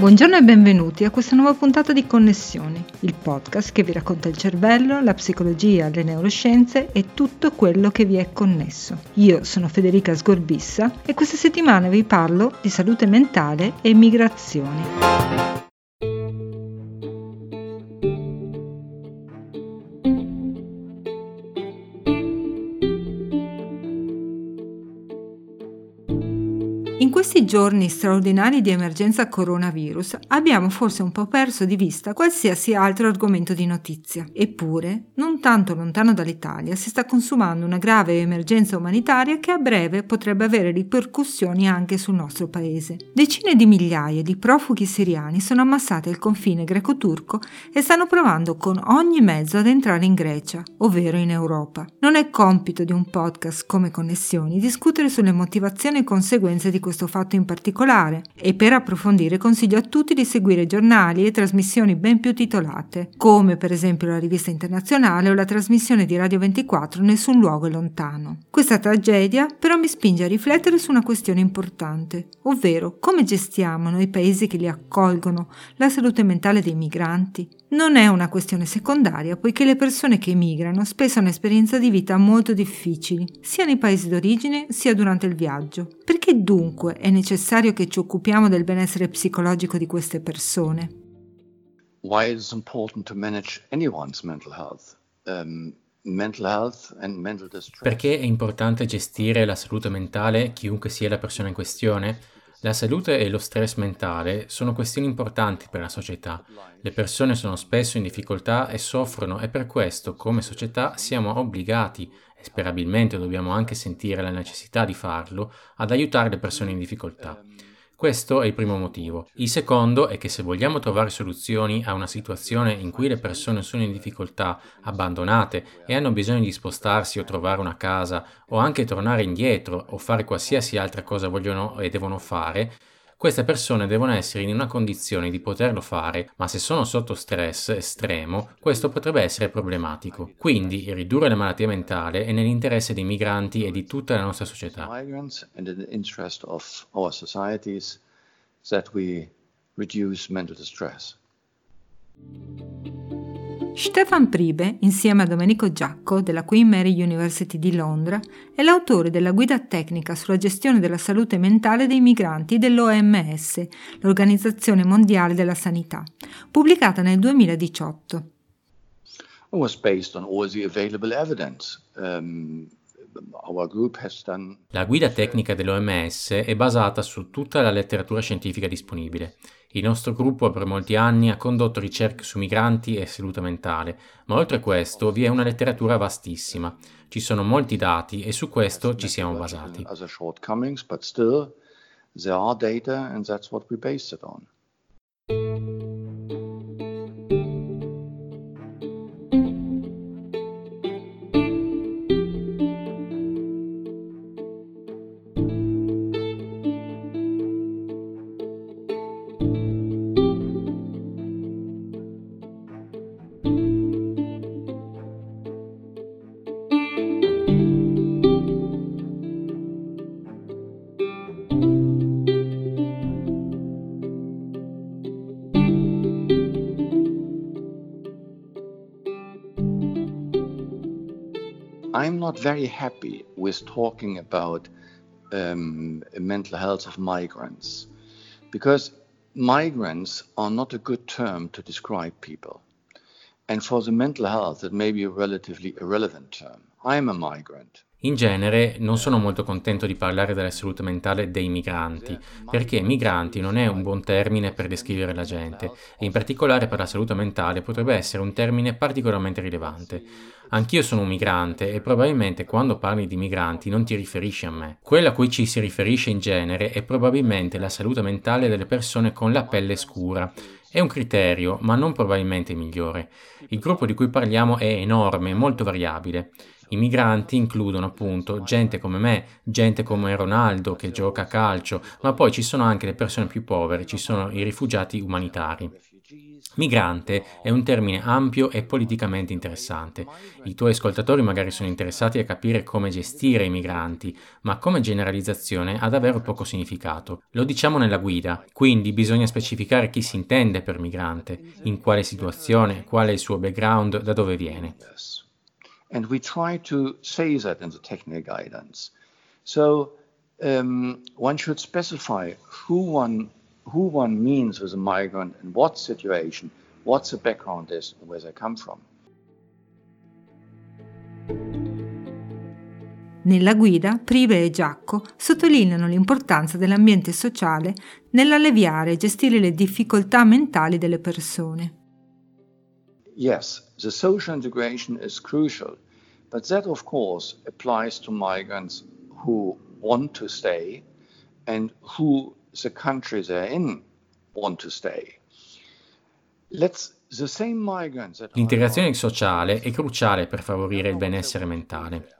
Buongiorno e benvenuti a questa nuova puntata di Connessioni, il podcast che vi racconta il cervello, la psicologia, le neuroscienze e tutto quello che vi è connesso. Io sono Federica Sgorbissa e questa settimana vi parlo di salute mentale e migrazioni. Questi giorni straordinari di emergenza coronavirus abbiamo forse un po' perso di vista qualsiasi altro argomento di notizia. Eppure, non tanto lontano dall'Italia, si sta consumando una grave emergenza umanitaria che a breve potrebbe avere ripercussioni anche sul nostro paese. Decine di migliaia di profughi siriani sono ammassati al confine greco-turco e stanno provando con ogni mezzo ad entrare in Grecia, ovvero in Europa. Non è compito di un podcast come Connessioni discutere sulle motivazioni e conseguenze di questo fatto in particolare e per approfondire consiglio a tutti di seguire giornali e trasmissioni ben più titolate, come per esempio la rivista internazionale o la trasmissione di Radio 24 Nessun luogo è lontano. Questa tragedia però mi spinge a riflettere su una questione importante, ovvero come gestiamo noi paesi che li accolgono la salute mentale dei migranti? Non è una questione secondaria, poiché le persone che emigrano spesso hanno esperienze di vita molto difficili, sia nei paesi d'origine sia durante il viaggio. Perché dunque è necessario che ci occupiamo del benessere psicologico di queste persone? Why it is important to manage anyone's mental health? Um, perché è importante gestire la salute mentale chiunque sia la persona in questione? La salute e lo stress mentale sono questioni importanti per la società. Le persone sono spesso in difficoltà e soffrono e per questo, come società, siamo obbligati, e sperabilmente dobbiamo anche sentire la necessità di farlo, ad aiutare le persone in difficoltà. Questo è il primo motivo. Il secondo è che se vogliamo trovare soluzioni a una situazione in cui le persone sono in difficoltà, abbandonate e hanno bisogno di spostarsi o trovare una casa o anche tornare indietro o fare qualsiasi altra cosa vogliono e devono fare, queste persone devono essere in una condizione di poterlo fare, ma se sono sotto stress estremo, questo potrebbe essere problematico. Quindi ridurre la malattia mentale è nell'interesse dei migranti e di tutta la nostra società. Stefan Pribe, insieme a Domenico Giacco della Queen Mary University di Londra, è l'autore della guida tecnica sulla gestione della salute mentale dei migranti dell'OMS, l'Organizzazione Mondiale della Sanità, pubblicata nel 2018. was based on all the available evidence. Um, la guida tecnica dell'OMS è basata su tutta la letteratura scientifica disponibile. Il nostro gruppo per molti anni ha condotto ricerche su migranti e salute mentale, ma oltre a questo vi è una letteratura vastissima. Ci sono molti dati e su questo ci siamo basati. There are. Very happy with talking about um, mental health of migrants because migrants are not a good term to describe people. And for the mental health, it may be a relatively irrelevant term. I'm a migrant. In genere non sono molto contento di parlare della salute mentale dei migranti, perché migranti non è un buon termine per descrivere la gente, e in particolare per la salute mentale potrebbe essere un termine particolarmente rilevante. Anch'io sono un migrante e probabilmente quando parli di migranti non ti riferisci a me. Quello a cui ci si riferisce in genere è probabilmente la salute mentale delle persone con la pelle scura. È un criterio, ma non probabilmente il migliore. Il gruppo di cui parliamo è enorme, molto variabile. I migranti includono appunto gente come me, gente come Ronaldo che gioca a calcio, ma poi ci sono anche le persone più povere, ci sono i rifugiati umanitari. Migrante è un termine ampio e politicamente interessante. I tuoi ascoltatori magari sono interessati a capire come gestire i migranti, ma come generalizzazione ha davvero poco significato. Lo diciamo nella guida, quindi bisogna specificare chi si intende per migrante, in quale situazione, qual è il suo background, da dove viene. And we try to say that in the technical guidance. So um, one should specify who one who one means with a migrant in what situation, what the background is, and where they come from. Nella guida, Prive e Giacco sottolineano l'importanza dell'ambiente sociale nell'alleviare e gestire le difficoltà mentali delle persone. Yes, the social integration is crucial, but that of course applies to migrants who want to stay and who the country they're in want to stay. L'integrazione sociale è cruciale per favorire il benessere mentale.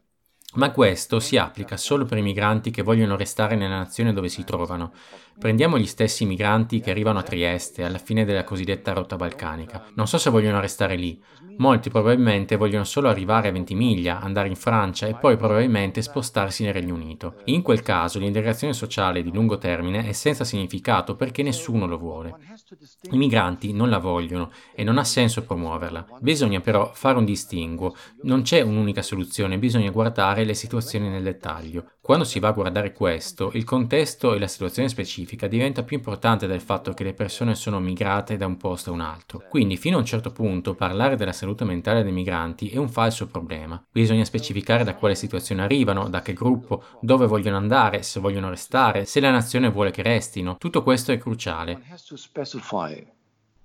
Ma questo si applica solo per i migranti che vogliono restare nella nazione dove si trovano. Prendiamo gli stessi migranti che arrivano a Trieste alla fine della cosiddetta rotta balcanica. Non so se vogliono restare lì. Molti probabilmente vogliono solo arrivare a Ventimiglia, andare in Francia e poi probabilmente spostarsi nel Regno Unito. In quel caso l'integrazione sociale di lungo termine è senza significato perché nessuno lo vuole. I migranti non la vogliono e non ha senso promuoverla. Bisogna però fare un distinguo. Non c'è un'unica soluzione, bisogna guardare le situazioni nel dettaglio. Quando si va a guardare questo, il contesto e la situazione specifica diventa più importante del fatto che le persone sono migrate da un posto a un altro. Quindi fino a un certo punto parlare della salute mentale dei migranti è un falso problema. Bisogna specificare da quale situazione arrivano, da che gruppo, dove vogliono andare, se vogliono restare, se la nazione vuole che restino. Tutto questo è cruciale specify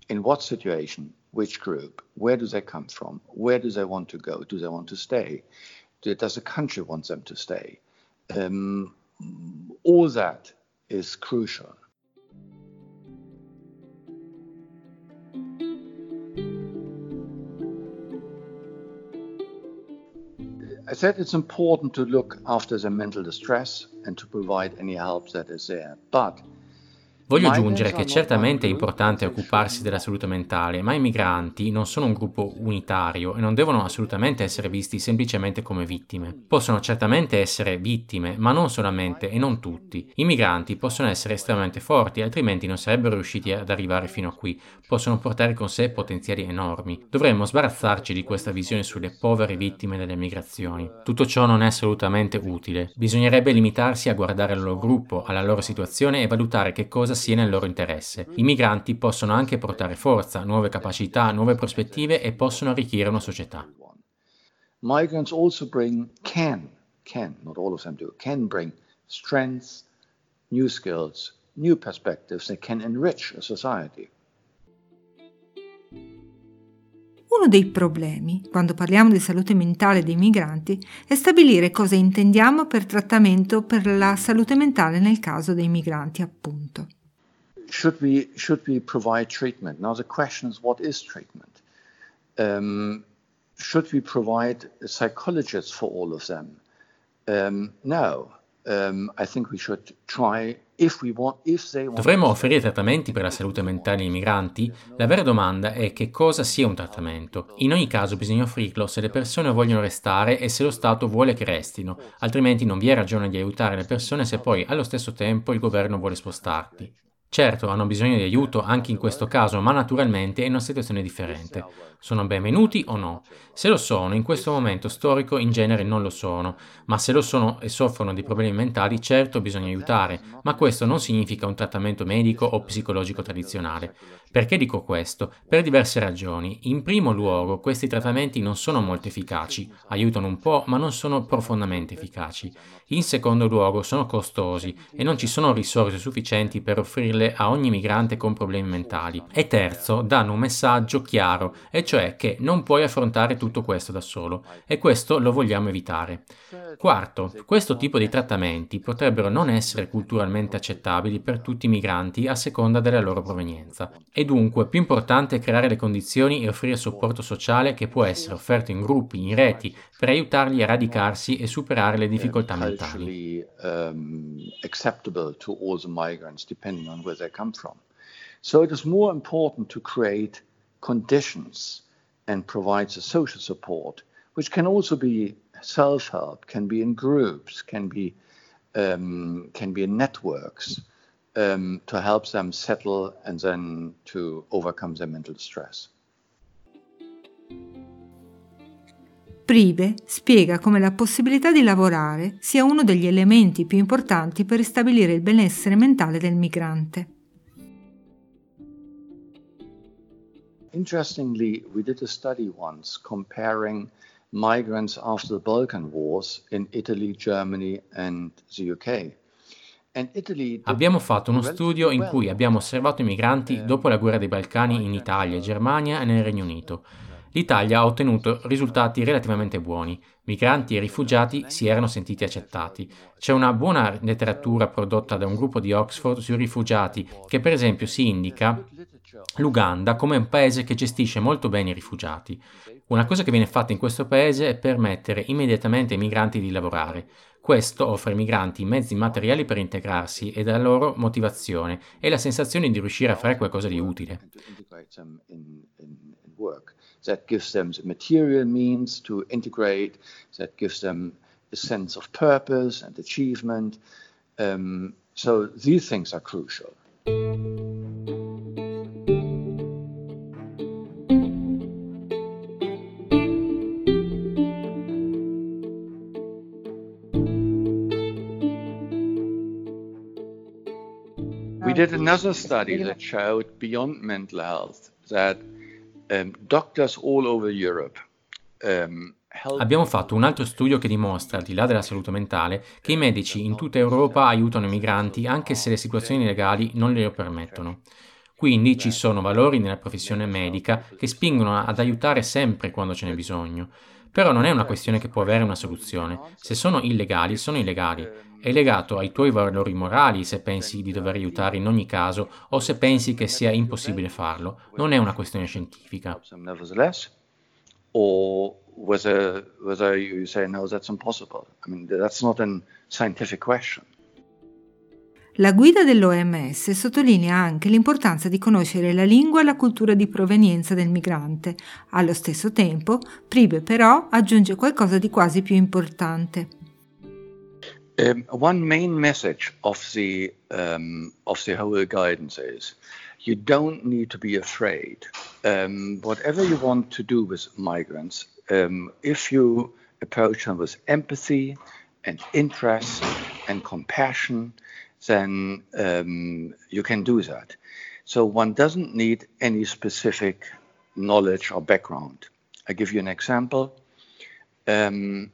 in what situation, which group, where do they come from, where do they want to go, do they want to stay, does the country want them to stay? Um, all that is crucial. I said it's important to look after their mental distress and to provide any help that is there. But Voglio aggiungere che certamente è importante occuparsi della salute mentale, ma i migranti non sono un gruppo unitario e non devono assolutamente essere visti semplicemente come vittime. Possono certamente essere vittime, ma non solamente e non tutti. I migranti possono essere estremamente forti, altrimenti non sarebbero riusciti ad arrivare fino a qui. Possono portare con sé potenziali enormi. Dovremmo sbarazzarci di questa visione sulle povere vittime delle migrazioni. Tutto ciò non è assolutamente utile. Bisognerebbe limitarsi a guardare al loro gruppo, alla loro situazione e valutare che cosa sia nel loro interesse. I migranti possono anche portare forza, nuove capacità, nuove prospettive e possono arricchire una società. Migrants also bring, can, can, not all of them do, can bring strengths, new skills, new perspectives that can enrich a society. Uno dei problemi, quando parliamo di salute mentale dei migranti, è stabilire cosa intendiamo per trattamento per la salute mentale nel caso dei migranti, appunto. Should we should we provide treatment? Now the question is, what is treatment? Um, should we provide psychologists for all of them? Um, no. Um, try Dovremmo offrire trattamenti per la salute mentale ai migranti? La vera domanda è che cosa sia un trattamento. In ogni caso bisogna offrirlo se le persone vogliono restare e se lo Stato vuole che restino, altrimenti non vi è ragione di aiutare le persone se poi allo stesso tempo il governo vuole spostarli. Certo, hanno bisogno di aiuto anche in questo caso, ma naturalmente è una situazione differente. Sono benvenuti o no? Se lo sono, in questo momento storico in genere non lo sono, ma se lo sono e soffrono di problemi mentali, certo bisogna aiutare, ma questo non significa un trattamento medico o psicologico tradizionale. Perché dico questo? Per diverse ragioni. In primo luogo, questi trattamenti non sono molto efficaci, aiutano un po', ma non sono profondamente efficaci. In secondo luogo, sono costosi e non ci sono risorse sufficienti per offrirle a ogni migrante con problemi mentali. E terzo, danno un messaggio chiaro, e cioè che non puoi affrontare tutto questo da solo, e questo lo vogliamo evitare. Quarto, questo tipo di trattamenti potrebbero non essere culturalmente accettabili per tutti i migranti a seconda della loro provenienza. È dunque più importante creare le condizioni e offrire supporto sociale che può essere offerto in gruppi, in reti, per aiutarli a radicarsi e superare le difficoltà mentali. Um, So it is more important to create conditions and provide the social support, which can also be self-help, can be in groups, can be um, can be in networks um, to help them settle and then to overcome their mental stress. Prive spiega come la possibilità di lavorare sia uno degli elementi più importanti per ristabilire il benessere mentale del migrante. Interestingly, we did a study once comparing migrants after the Balkan Wars in Italy, Germany and the UK. Abbiamo fatto uno studio in cui abbiamo osservato i migranti dopo la guerra dei Balcani in Italia, Germania e nel Regno Unito. L'Italia ha ottenuto risultati relativamente buoni. Migranti e rifugiati si erano sentiti accettati. C'è una buona letteratura prodotta da un gruppo di Oxford sui rifugiati che per esempio si indica l'Uganda come un paese che gestisce molto bene i rifugiati. Una cosa che viene fatta in questo paese è permettere immediatamente ai migranti di lavorare. Questo offre ai migranti mezzi materiali per integrarsi e la loro motivazione e la sensazione di riuscire a fare qualcosa di utile. That gives them the material means to integrate, that gives them a sense of purpose and achievement. Um, so these things are crucial. We did another study that showed beyond mental health that um, doctors all over Europe um, Abbiamo fatto un altro studio che dimostra, al di là della salute mentale, che i medici in tutta Europa aiutano i migranti anche se le situazioni legali non glielo permettono. Quindi ci sono valori nella professione medica che spingono ad aiutare sempre quando ce n'è bisogno. Però non è una questione che può avere una soluzione. Se sono illegali, sono illegali. È legato ai tuoi valori morali se pensi di dover aiutare in ogni caso o se pensi che sia impossibile farlo. Non è una questione scientifica. O whether, whether you say no, that's impossible. I mean, that's not a scientific question. La guida dell'OMS sottolinea anche l'importanza di conoscere la lingua e la cultura di provenienza del migrante. Allo stesso tempo, Pribe però aggiunge qualcosa di quasi più importante. Um, one main message of the um, of the whole guidance is you don't need to be afraid. Um, whatever you want to do with migrants, um, if you approach them with empathy and interest and compassion, then um, you can do that. So one doesn't need any specific knowledge or background. I give you an example. Um,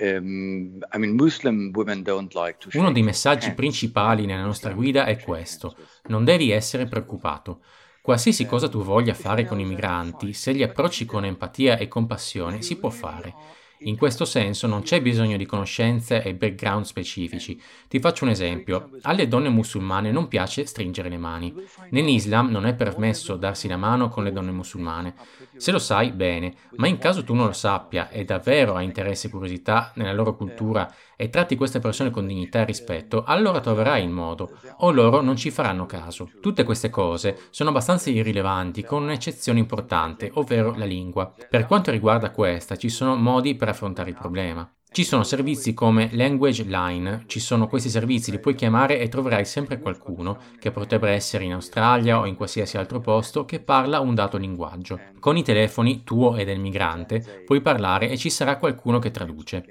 um, I mean, like Uno dei messaggi principali nella nostra guida è questo. Non devi essere preoccupato. Qualsiasi cosa tu voglia fare con i migranti, se li approcci con empatia e compassione, si può fare. In questo senso non c'è bisogno di conoscenze e background specifici. Ti faccio un esempio. Alle donne musulmane non piace stringere le mani. Nell'Islam non è permesso darsi la mano con le donne musulmane. Se lo sai, bene, ma in caso tu non lo sappia e davvero hai interesse e curiosità nella loro cultura e tratti queste persone con dignità e rispetto, allora troverai il modo, o loro non ci faranno caso. Tutte queste cose sono abbastanza irrilevanti con un'eccezione importante, ovvero la lingua. Per quanto riguarda questa, ci sono modi per affrontare il problema. Ci sono servizi come Language Line, ci sono questi servizi, li puoi chiamare e troverai sempre qualcuno, che potrebbe essere in Australia o in qualsiasi altro posto, che parla un dato linguaggio. Con i telefoni tuo e del migrante puoi parlare e ci sarà qualcuno che traduce.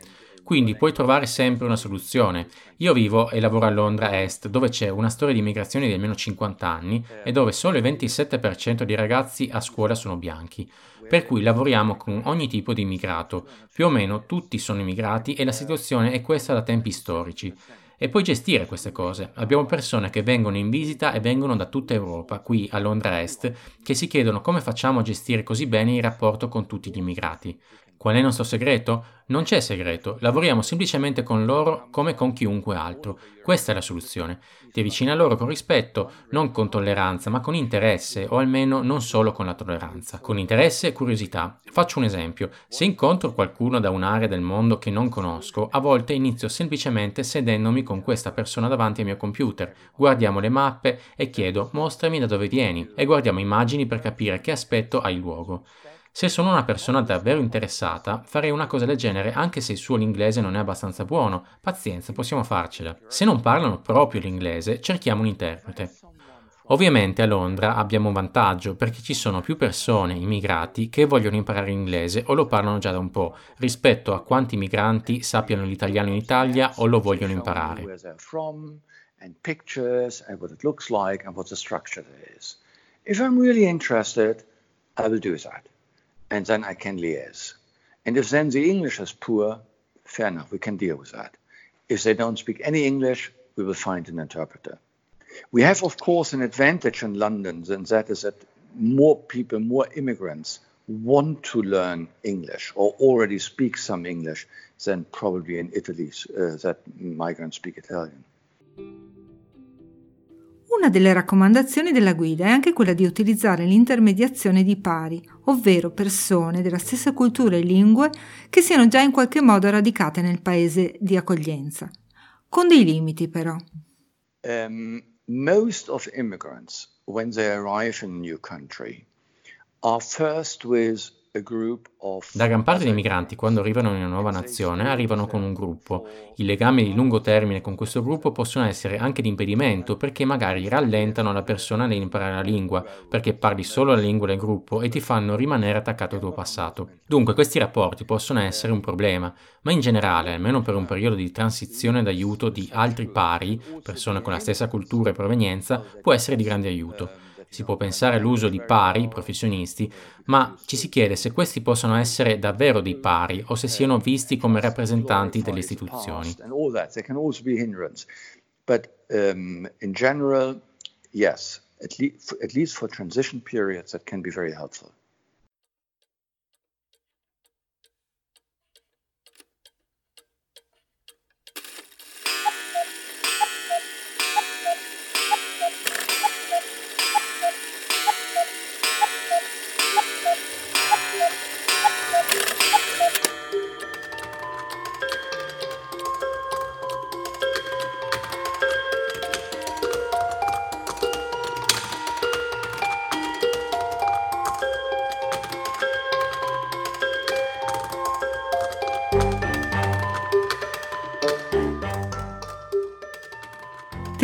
Quindi puoi trovare sempre una soluzione. Io vivo e lavoro a Londra Est, dove c'è una storia di immigrazione di almeno 50 anni e dove solo il 27% dei ragazzi a scuola sono bianchi. Per cui lavoriamo con ogni tipo di immigrato. Più o meno tutti sono immigrati e la situazione è questa da tempi storici e puoi gestire queste cose. Abbiamo persone che vengono in visita e vengono da tutta Europa, qui a Londra Est, che si chiedono come facciamo a gestire così bene il rapporto con tutti gli immigrati. Qual è il nostro segreto? Non c'è segreto, lavoriamo semplicemente con loro come con chiunque altro. Questa è la soluzione. Ti avvicini a loro con rispetto, non con tolleranza, ma con interesse, o almeno non solo con la tolleranza. Con interesse e curiosità. Faccio un esempio. Se incontro qualcuno da un'area del mondo che non conosco, a volte inizio semplicemente sedendomi con questa persona davanti al mio computer. Guardiamo le mappe e chiedo mostrami da dove vieni e guardiamo immagini per capire che aspetto hai luogo. Se sono una persona davvero interessata, farei una cosa del genere anche se il suo inglese non è abbastanza buono. Pazienza, possiamo farcela. Se non parlano proprio l'inglese, cerchiamo un interprete. Ovviamente a Londra abbiamo un vantaggio perché ci sono più persone, immigrati, che vogliono imparare inglese o lo parlano già da un po', rispetto a quanti migranti sappiano l'italiano in Italia o lo vogliono imparare. If I'm really interested, I will do that. And then I can liaise. And if then the English is poor, fair enough, we can deal with that. If they don't speak any English, we will find an interpreter. We have, of course, an advantage in London, and that is that more people, more immigrants want to learn English or already speak some English than probably in Italy uh, that migrants speak Italian. Una delle raccomandazioni della guida è anche quella di utilizzare l'intermediazione di pari, ovvero persone della stessa cultura e lingue che siano già in qualche modo radicate nel paese di accoglienza, con dei limiti però. Um, most of immigrants, when they arrive in a new country, are first with la gran parte dei migranti, quando arrivano in una nuova nazione, arrivano con un gruppo. I legami di lungo termine con questo gruppo possono essere anche di impedimento perché magari rallentano la persona nell'imparare la lingua, perché parli solo la lingua del gruppo e ti fanno rimanere attaccato al tuo passato. Dunque questi rapporti possono essere un problema, ma in generale, almeno per un periodo di transizione d'aiuto di altri pari, persone con la stessa cultura e provenienza, può essere di grande aiuto. Si può pensare all'uso di pari, professionisti, ma ci si chiede se questi possano essere davvero dei pari o se siano visti come rappresentanti delle istituzioni. Um, at least for transition periods, that can be very helpful.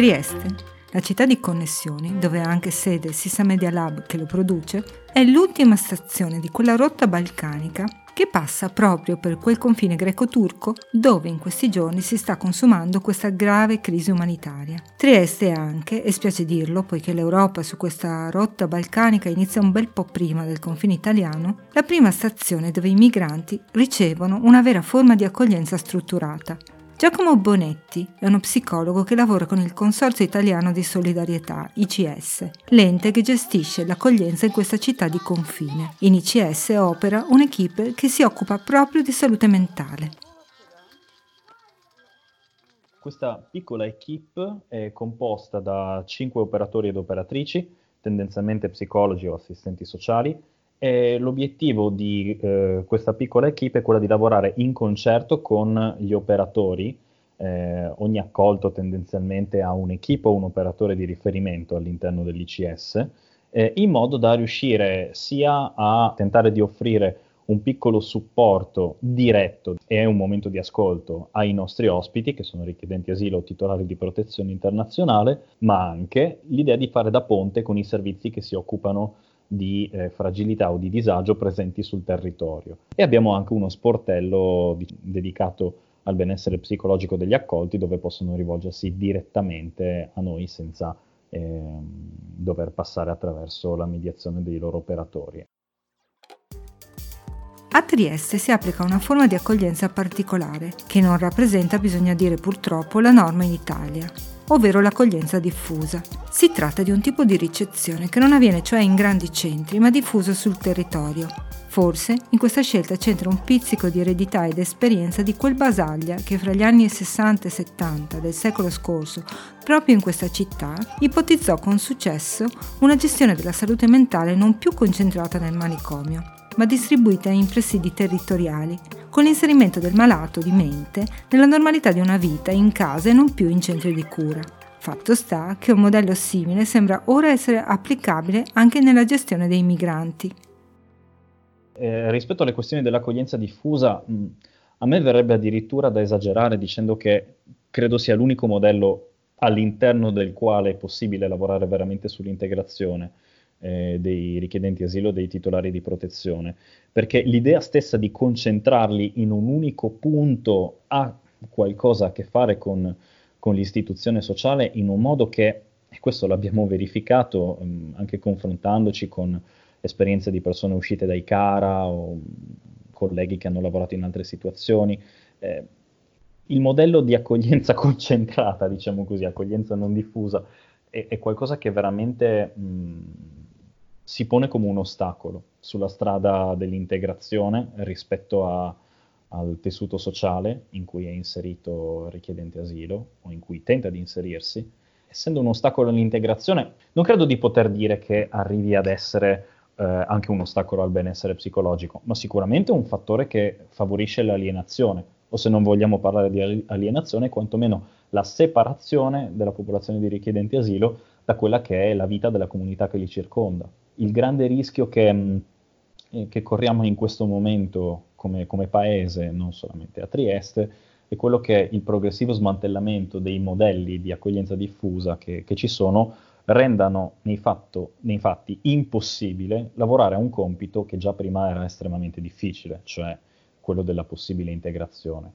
Trieste, la città di connessioni, dove ha anche sede Sisa Media Lab che lo produce, è l'ultima stazione di quella rotta balcanica che passa proprio per quel confine greco-turco dove in questi giorni si sta consumando questa grave crisi umanitaria. Trieste è anche, e spiace dirlo poiché l'Europa su questa rotta balcanica inizia un bel po' prima del confine italiano, la prima stazione dove i migranti ricevono una vera forma di accoglienza strutturata, Giacomo Bonetti è uno psicologo che lavora con il Consorzio Italiano di Solidarietà, ICS, l'ente che gestisce l'accoglienza in questa città di confine. In ICS opera un'equipe che si occupa proprio di salute mentale. Questa piccola equipe è composta da cinque operatori ed operatrici, tendenzialmente psicologi o assistenti sociali, e l'obiettivo di eh, questa piccola equipe è quello di lavorare in concerto con gli operatori. Eh, ogni accolto tendenzialmente ha un'equipe o un operatore di riferimento all'interno dell'ICS, eh, in modo da riuscire sia a tentare di offrire un piccolo supporto diretto e un momento di ascolto ai nostri ospiti, che sono richiedenti asilo o titolari di protezione internazionale, ma anche l'idea di fare da ponte con i servizi che si occupano di eh, fragilità o di disagio presenti sul territorio. E abbiamo anche uno sportello di- dedicato al benessere psicologico degli accolti dove possono rivolgersi direttamente a noi senza eh, dover passare attraverso la mediazione dei loro operatori. A Trieste si applica una forma di accoglienza particolare, che non rappresenta, bisogna dire purtroppo, la norma in Italia ovvero l'accoglienza diffusa. Si tratta di un tipo di ricezione che non avviene cioè in grandi centri, ma diffuso sul territorio. Forse in questa scelta c'entra un pizzico di eredità ed esperienza di quel Basaglia che fra gli anni 60 e 70 del secolo scorso, proprio in questa città, ipotizzò con successo una gestione della salute mentale non più concentrata nel manicomio, ma distribuita in presidi territoriali, con l'inserimento del malato di mente nella normalità di una vita in casa e non più in centri di cura. Fatto sta che un modello simile sembra ora essere applicabile anche nella gestione dei migranti. Eh, rispetto alle questioni dell'accoglienza diffusa, mh, a me verrebbe addirittura da esagerare dicendo che credo sia l'unico modello all'interno del quale è possibile lavorare veramente sull'integrazione eh, dei richiedenti asilo, dei titolari di protezione, perché l'idea stessa di concentrarli in un unico punto ha qualcosa a che fare con, con l'istituzione sociale in un modo che, e questo l'abbiamo verificato mh, anche confrontandoci con esperienze di persone uscite dai CARA o colleghi che hanno lavorato in altre situazioni. Eh, il modello di accoglienza concentrata, diciamo così, accoglienza non diffusa, è, è qualcosa che veramente mh, si pone come un ostacolo sulla strada dell'integrazione rispetto a, al tessuto sociale in cui è inserito il richiedente asilo o in cui tenta di inserirsi. Essendo un ostacolo all'integrazione, non credo di poter dire che arrivi ad essere eh, anche un ostacolo al benessere psicologico, ma sicuramente un fattore che favorisce l'alienazione, o se non vogliamo parlare di alienazione, quantomeno la separazione della popolazione di richiedenti asilo da quella che è la vita della comunità che li circonda. Il grande rischio che, mh, eh, che corriamo in questo momento come, come paese, non solamente a Trieste, è quello che il progressivo smantellamento dei modelli di accoglienza diffusa che, che ci sono rendano nei, fatto, nei, fatti impossibile lavorare a un compito che già prima era estremamente difficile, cioè quello della possibile integrazione.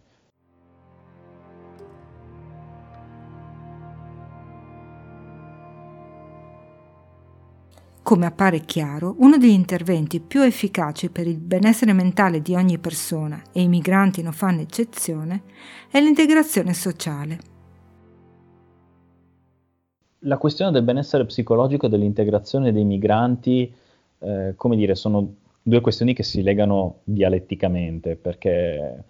Come appare chiaro, uno degli interventi più efficaci per il benessere mentale di ogni persona, e i migranti non fanno eccezione, è l'integrazione sociale. La questione del benessere psicologico e dell'integrazione dei migranti, eh, come dire, sono due questioni che si legano dialetticamente, perché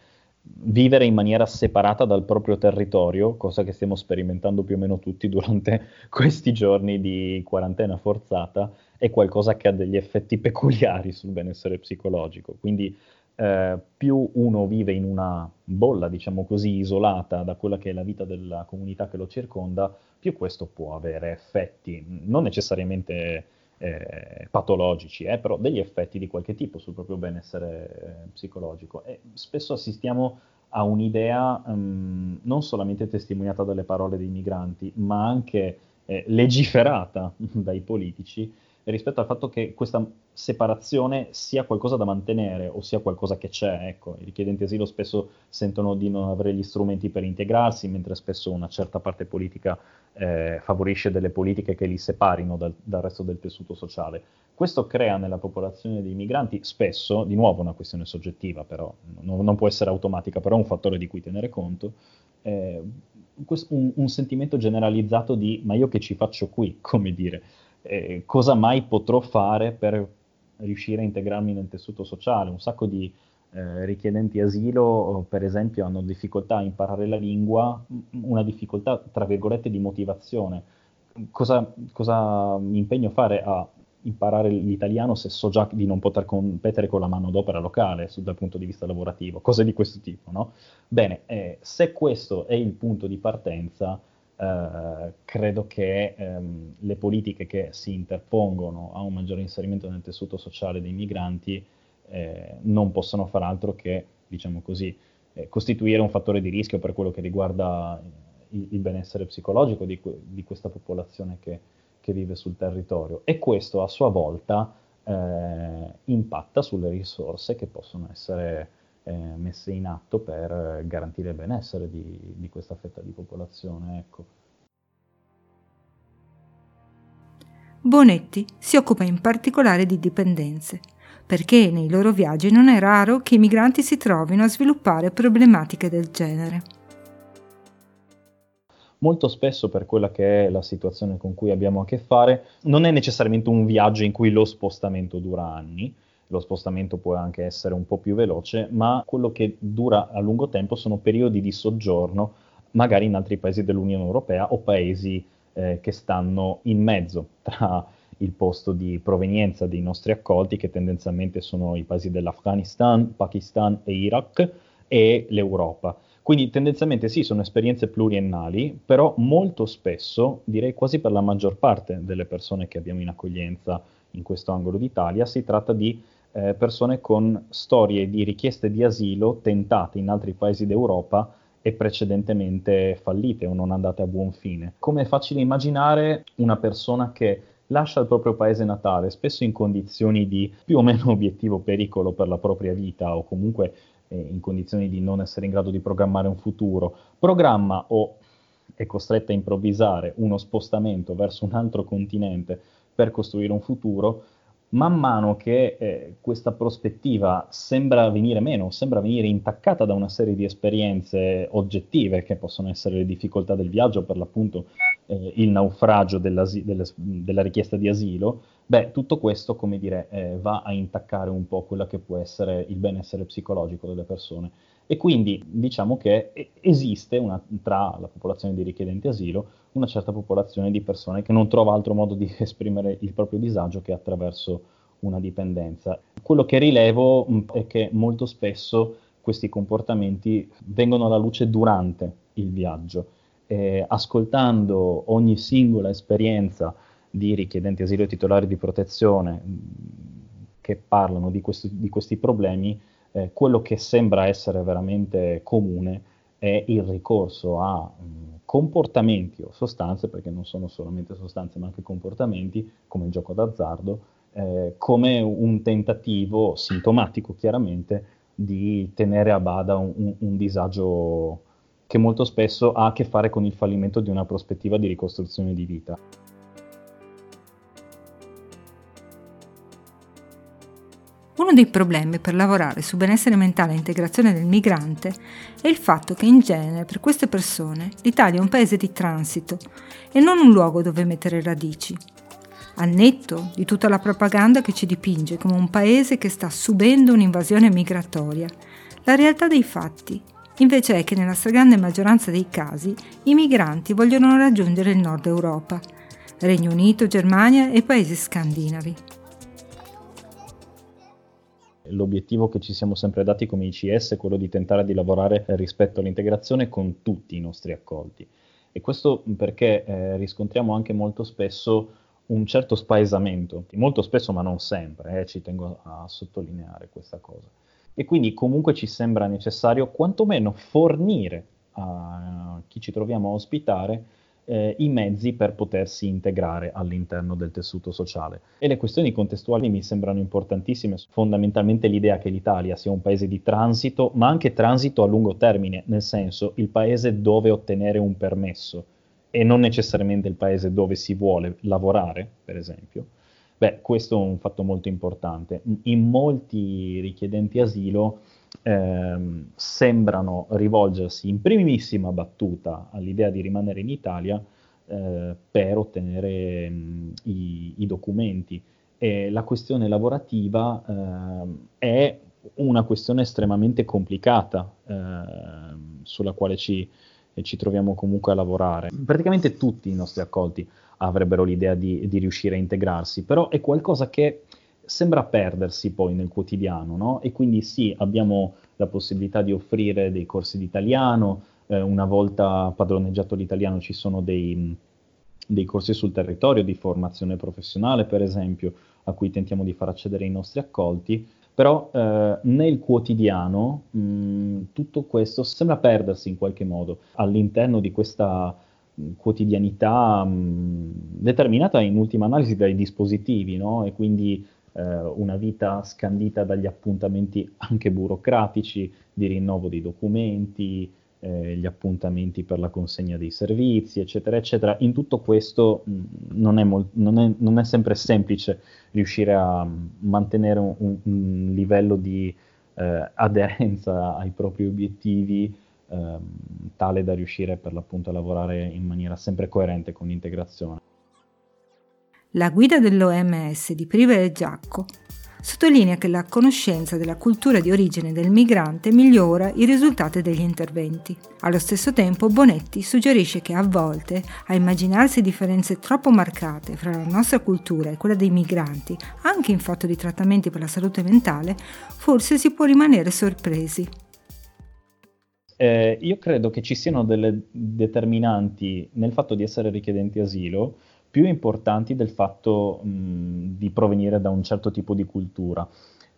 vivere in maniera separata dal proprio territorio, cosa che stiamo sperimentando più o meno tutti durante questi giorni di quarantena forzata, è qualcosa che ha degli effetti peculiari sul benessere psicologico. Quindi eh, più uno vive in una bolla, diciamo così, isolata da quella che è la vita della comunità che lo circonda, più questo può avere effetti, non necessariamente eh, patologici, eh, però degli effetti di qualche tipo sul proprio benessere eh, psicologico. E spesso assistiamo a un'idea um, non solamente testimoniata dalle parole dei migranti, ma anche eh, legiferata dai politici rispetto al fatto che questa separazione sia qualcosa da mantenere o sia qualcosa che c'è. Ecco, i richiedenti asilo spesso sentono di non avere gli strumenti per integrarsi, mentre spesso una certa parte politica eh, favorisce delle politiche che li separino dal, dal, resto del tessuto sociale. Questo crea nella popolazione dei migranti spesso, di nuovo una questione soggettiva, però non, non può essere automatica, però è un fattore di cui tenere conto, eh, un, un sentimento generalizzato di ma io che ci faccio qui, come dire eh, cosa mai potrò fare per riuscire a integrarmi nel tessuto sociale. Un sacco di eh, richiedenti asilo, per esempio, hanno difficoltà a imparare la lingua, una difficoltà, tra virgolette, di motivazione. Cosa, cosa mi impegno a fare a imparare l'italiano se so già di non poter competere con la manodopera locale dal punto di vista lavorativo, cose di questo tipo, no? Bene, eh, se questo è il punto di partenza, eh, credo che ehm, le politiche che si interpongono a un maggiore inserimento nel tessuto sociale dei migranti eh, non possono far altro che, diciamo così, eh, costituire un fattore di rischio per quello che riguarda il, il benessere psicologico di, di questa popolazione che, che, vive sul territorio. E questo a sua volta eh, impatta sulle risorse che possono essere eh, messe in atto per garantire il benessere di, di questa fetta di popolazione. Ecco. Bonetti si occupa in particolare di dipendenze, perché nei loro viaggi non è raro che i migranti si trovino a sviluppare problematiche del genere. molto spesso per quella che è la situazione con cui abbiamo a che fare, non è necessariamente un viaggio in cui lo spostamento dura anni, lo spostamento può anche essere un po' più veloce, ma quello che dura a lungo tempo sono periodi di soggiorno, magari in altri paesi dell'Unione Europea o paesi eh, che stanno in mezzo tra il posto di provenienza dei nostri accolti, che tendenzialmente sono i paesi dell'Afghanistan, Pakistan e Iraq, e l'Europa. Quindi tendenzialmente sì, sono esperienze pluriennali, però molto spesso, direi quasi per la maggior parte delle persone che abbiamo in accoglienza in questo angolo d'Italia, si tratta di eh, persone con storie di richieste di asilo tentate in altri paesi d'Europa e precedentemente fallite o non andate a buon fine. Come è facile immaginare, una persona che lascia il proprio paese natale, spesso in condizioni di più o meno obiettivo pericolo per la propria vita o comunque eh, in condizioni di non essere in grado di programmare un futuro, programma o è costretta a improvvisare uno spostamento verso un altro continente per costruire un futuro, man mano che eh, questa prospettiva sembra venire meno, sembra venire intaccata da una serie di esperienze oggettive che possono essere le difficoltà del viaggio, per l'appunto eh, il naufragio della richiesta di asilo, beh, tutto questo, come dire, eh, va a intaccare un po' quello che può essere il benessere psicologico delle persone. E quindi diciamo che esiste una, tra la popolazione di richiedenti asilo una certa popolazione di persone che non trova altro modo di esprimere il proprio disagio che attraverso una dipendenza. Quello che rilevo mm, è che molto spesso questi comportamenti vengono alla luce durante il viaggio. Eh, ascoltando ogni singola esperienza di richiedenti asilo e titolari di protezione mm, che parlano di, questo, di questi problemi, eh, quello che sembra essere veramente comune è il ricorso a mh, mm, comportamenti o sostanze, perché non sono solamente sostanze ma anche comportamenti, come il gioco d'azzardo, eh, come un tentativo sintomatico chiaramente di tenere a bada un, un, un disagio che molto spesso ha a che fare con il fallimento di una prospettiva di ricostruzione di vita. Uno dei problemi per lavorare su benessere mentale e integrazione del migrante è il fatto che in genere per queste persone l'Italia è un paese di transito e non un luogo dove mettere radici. Al netto di tutta la propaganda che ci dipinge come un paese che sta subendo un'invasione migratoria, la realtà dei fatti invece è che nella stragrande maggioranza dei casi i migranti vogliono raggiungere il nord Europa, Regno Unito, Germania e paesi scandinavi l'obiettivo che ci siamo sempre dati come ICS è quello di tentare di lavorare rispetto all'integrazione con tutti i nostri accolti. E questo perché eh, riscontriamo anche molto spesso un certo spaesamento, molto spesso ma non sempre, eh, ci tengo a sottolineare questa cosa. E quindi comunque ci sembra necessario quantomeno fornire a chi ci troviamo a ospitare eh, i mezzi per potersi integrare all'interno del tessuto sociale. E le questioni contestuali mi sembrano importantissime, fondamentalmente l'idea che l'Italia sia un paese di transito, ma anche transito a lungo termine, nel senso il paese dove ottenere un permesso e non necessariamente il paese dove si vuole lavorare, per esempio. Beh, questo è un fatto molto importante. In molti richiedenti asilo ehm, sembrano rivolgersi in primissima battuta all'idea di rimanere in Italia eh, per ottenere mh, i, i, documenti. E la questione lavorativa eh, è una questione estremamente complicata eh, sulla quale ci, ci, troviamo comunque a lavorare. Praticamente tutti i nostri accolti avrebbero l'idea di, di riuscire a integrarsi, però è qualcosa che sembra perdersi poi nel quotidiano, no? E quindi sì, abbiamo la possibilità di offrire dei corsi di italiano, eh, una volta padroneggiato l'italiano ci sono dei, dei, corsi sul territorio di formazione professionale, per esempio, a cui tentiamo di far accedere i nostri accolti, però eh, nel quotidiano mh, tutto questo sembra perdersi in qualche modo all'interno di questa quotidianità mh, determinata in ultima analisi dai dispositivi, no? E quindi eh, una vita scandita dagli appuntamenti anche burocratici di rinnovo dei documenti, eh, gli appuntamenti per la consegna dei servizi, eccetera, eccetera. In tutto questo mh, non, è mol- non, è, non, è sempre semplice riuscire a mantenere un, un livello di eh, aderenza ai propri obiettivi ehm, tale da riuscire per l'appunto a lavorare in maniera sempre coerente con l'integrazione. La guida dell'OMS di Prive e Giacco sottolinea che la conoscenza della cultura di origine del migrante migliora i risultati degli interventi. Allo stesso tempo Bonetti suggerisce che a volte a immaginarsi differenze troppo marcate fra la nostra cultura e quella dei migranti, anche in fatto di trattamenti per la salute mentale, forse si può rimanere sorpresi. Eh, io credo che ci siano delle determinanti nel fatto di essere richiedenti asilo più importanti del fatto mh, di provenire da un certo tipo di cultura.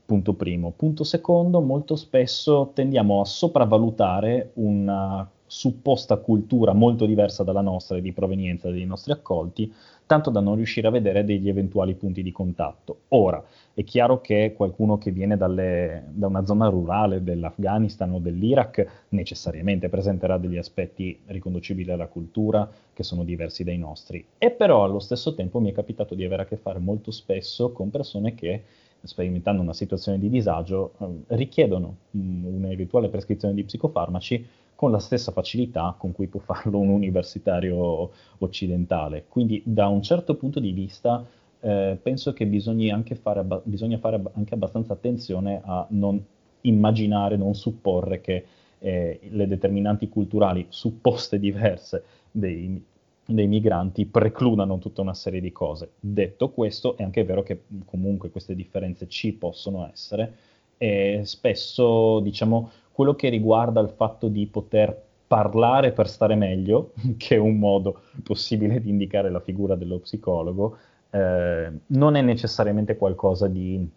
Punto primo. Punto secondo, molto spesso tendiamo a sopravvalutare una supposta cultura molto diversa dalla nostra e di provenienza dei nostri accolti, tanto da non riuscire a vedere degli eventuali punti di contatto. Ora, è chiaro che qualcuno che viene dalle, da una zona rurale dell'Afghanistan o dell'Iraq necessariamente presenterà degli aspetti riconducibili alla cultura che sono diversi dai nostri. E però allo stesso tempo mi è capitato di avere a che fare molto spesso con persone che sperimentando una situazione di disagio, eh, richiedono mh, un'eventuale prescrizione di psicofarmaci con la stessa facilità con cui può farlo un universitario occidentale. Quindi da un certo punto di vista eh, penso che anche, fare, bisogna fare anche abbastanza attenzione a non immaginare, non supporre che eh, le determinanti culturali supposte diverse dei, dei migranti precludano tutta una serie di cose. Detto questo, è anche vero che comunque queste differenze ci possono essere e spesso, diciamo, quello che riguarda il fatto di poter parlare per stare meglio, che è un modo possibile di indicare la figura dello psicologo, eh, non è necessariamente qualcosa di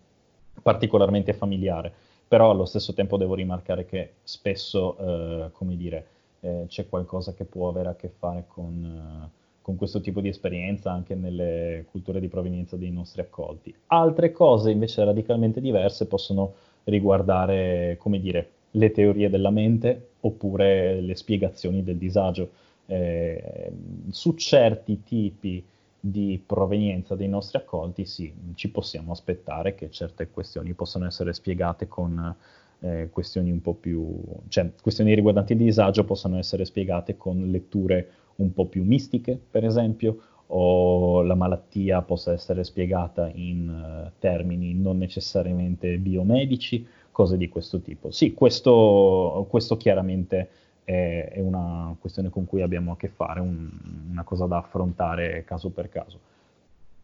particolarmente familiare, però allo stesso tempo devo rimarcare che spesso, eh, come dire, eh, c'è qualcosa che può avere a che fare con, eh, con, questo tipo di esperienza anche nelle culture di provenienza dei nostri accolti. Altre cose invece radicalmente diverse possono riguardare, come dire, le teorie della mente oppure le spiegazioni del disagio. Eh, su certi tipi di provenienza dei nostri accolti, sì, ci possiamo aspettare che certe questioni possano essere spiegate con eh, questioni un po' più, cioè questioni riguardanti il disagio possono essere spiegate con letture un po' più mistiche, per esempio, o la malattia possa essere spiegata in uh, termini non necessariamente biomedici, cose di questo tipo. Sì, questo, questo chiaramente è, è, una questione con cui abbiamo a che fare, un, una cosa da affrontare caso per caso.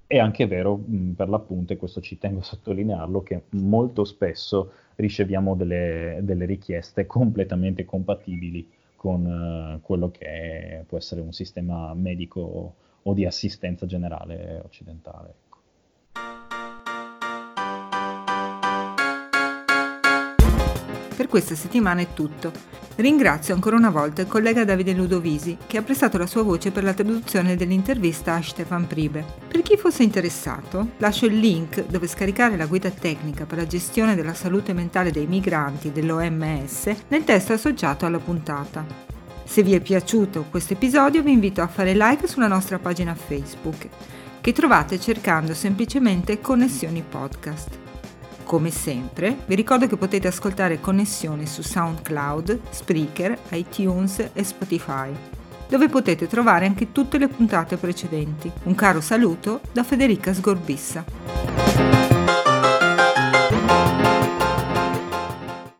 È anche vero, per l'appunto, e questo ci tengo a sottolinearlo, che molto spesso riceviamo delle, delle richieste completamente compatibili con uh, quello che è, può essere un sistema medico o di assistenza generale occidentale. Per questa settimana è tutto. Ringrazio ancora una volta il collega Davide Ludovisi che ha prestato la sua voce per la traduzione dell'intervista a Stefan Pribe. Per chi fosse interessato, lascio il link dove scaricare la guida tecnica per la gestione della salute mentale dei migranti dell'OMS nel testo associato alla puntata. Se vi è piaciuto questo episodio vi invito a fare like sulla nostra pagina Facebook, che trovate cercando semplicemente Connessioni Podcast. Come sempre, vi ricordo che potete ascoltare Connessioni su SoundCloud, Spreaker, iTunes e Spotify, dove potete trovare anche tutte le puntate precedenti. Un caro saluto da Federica Sgorbissa.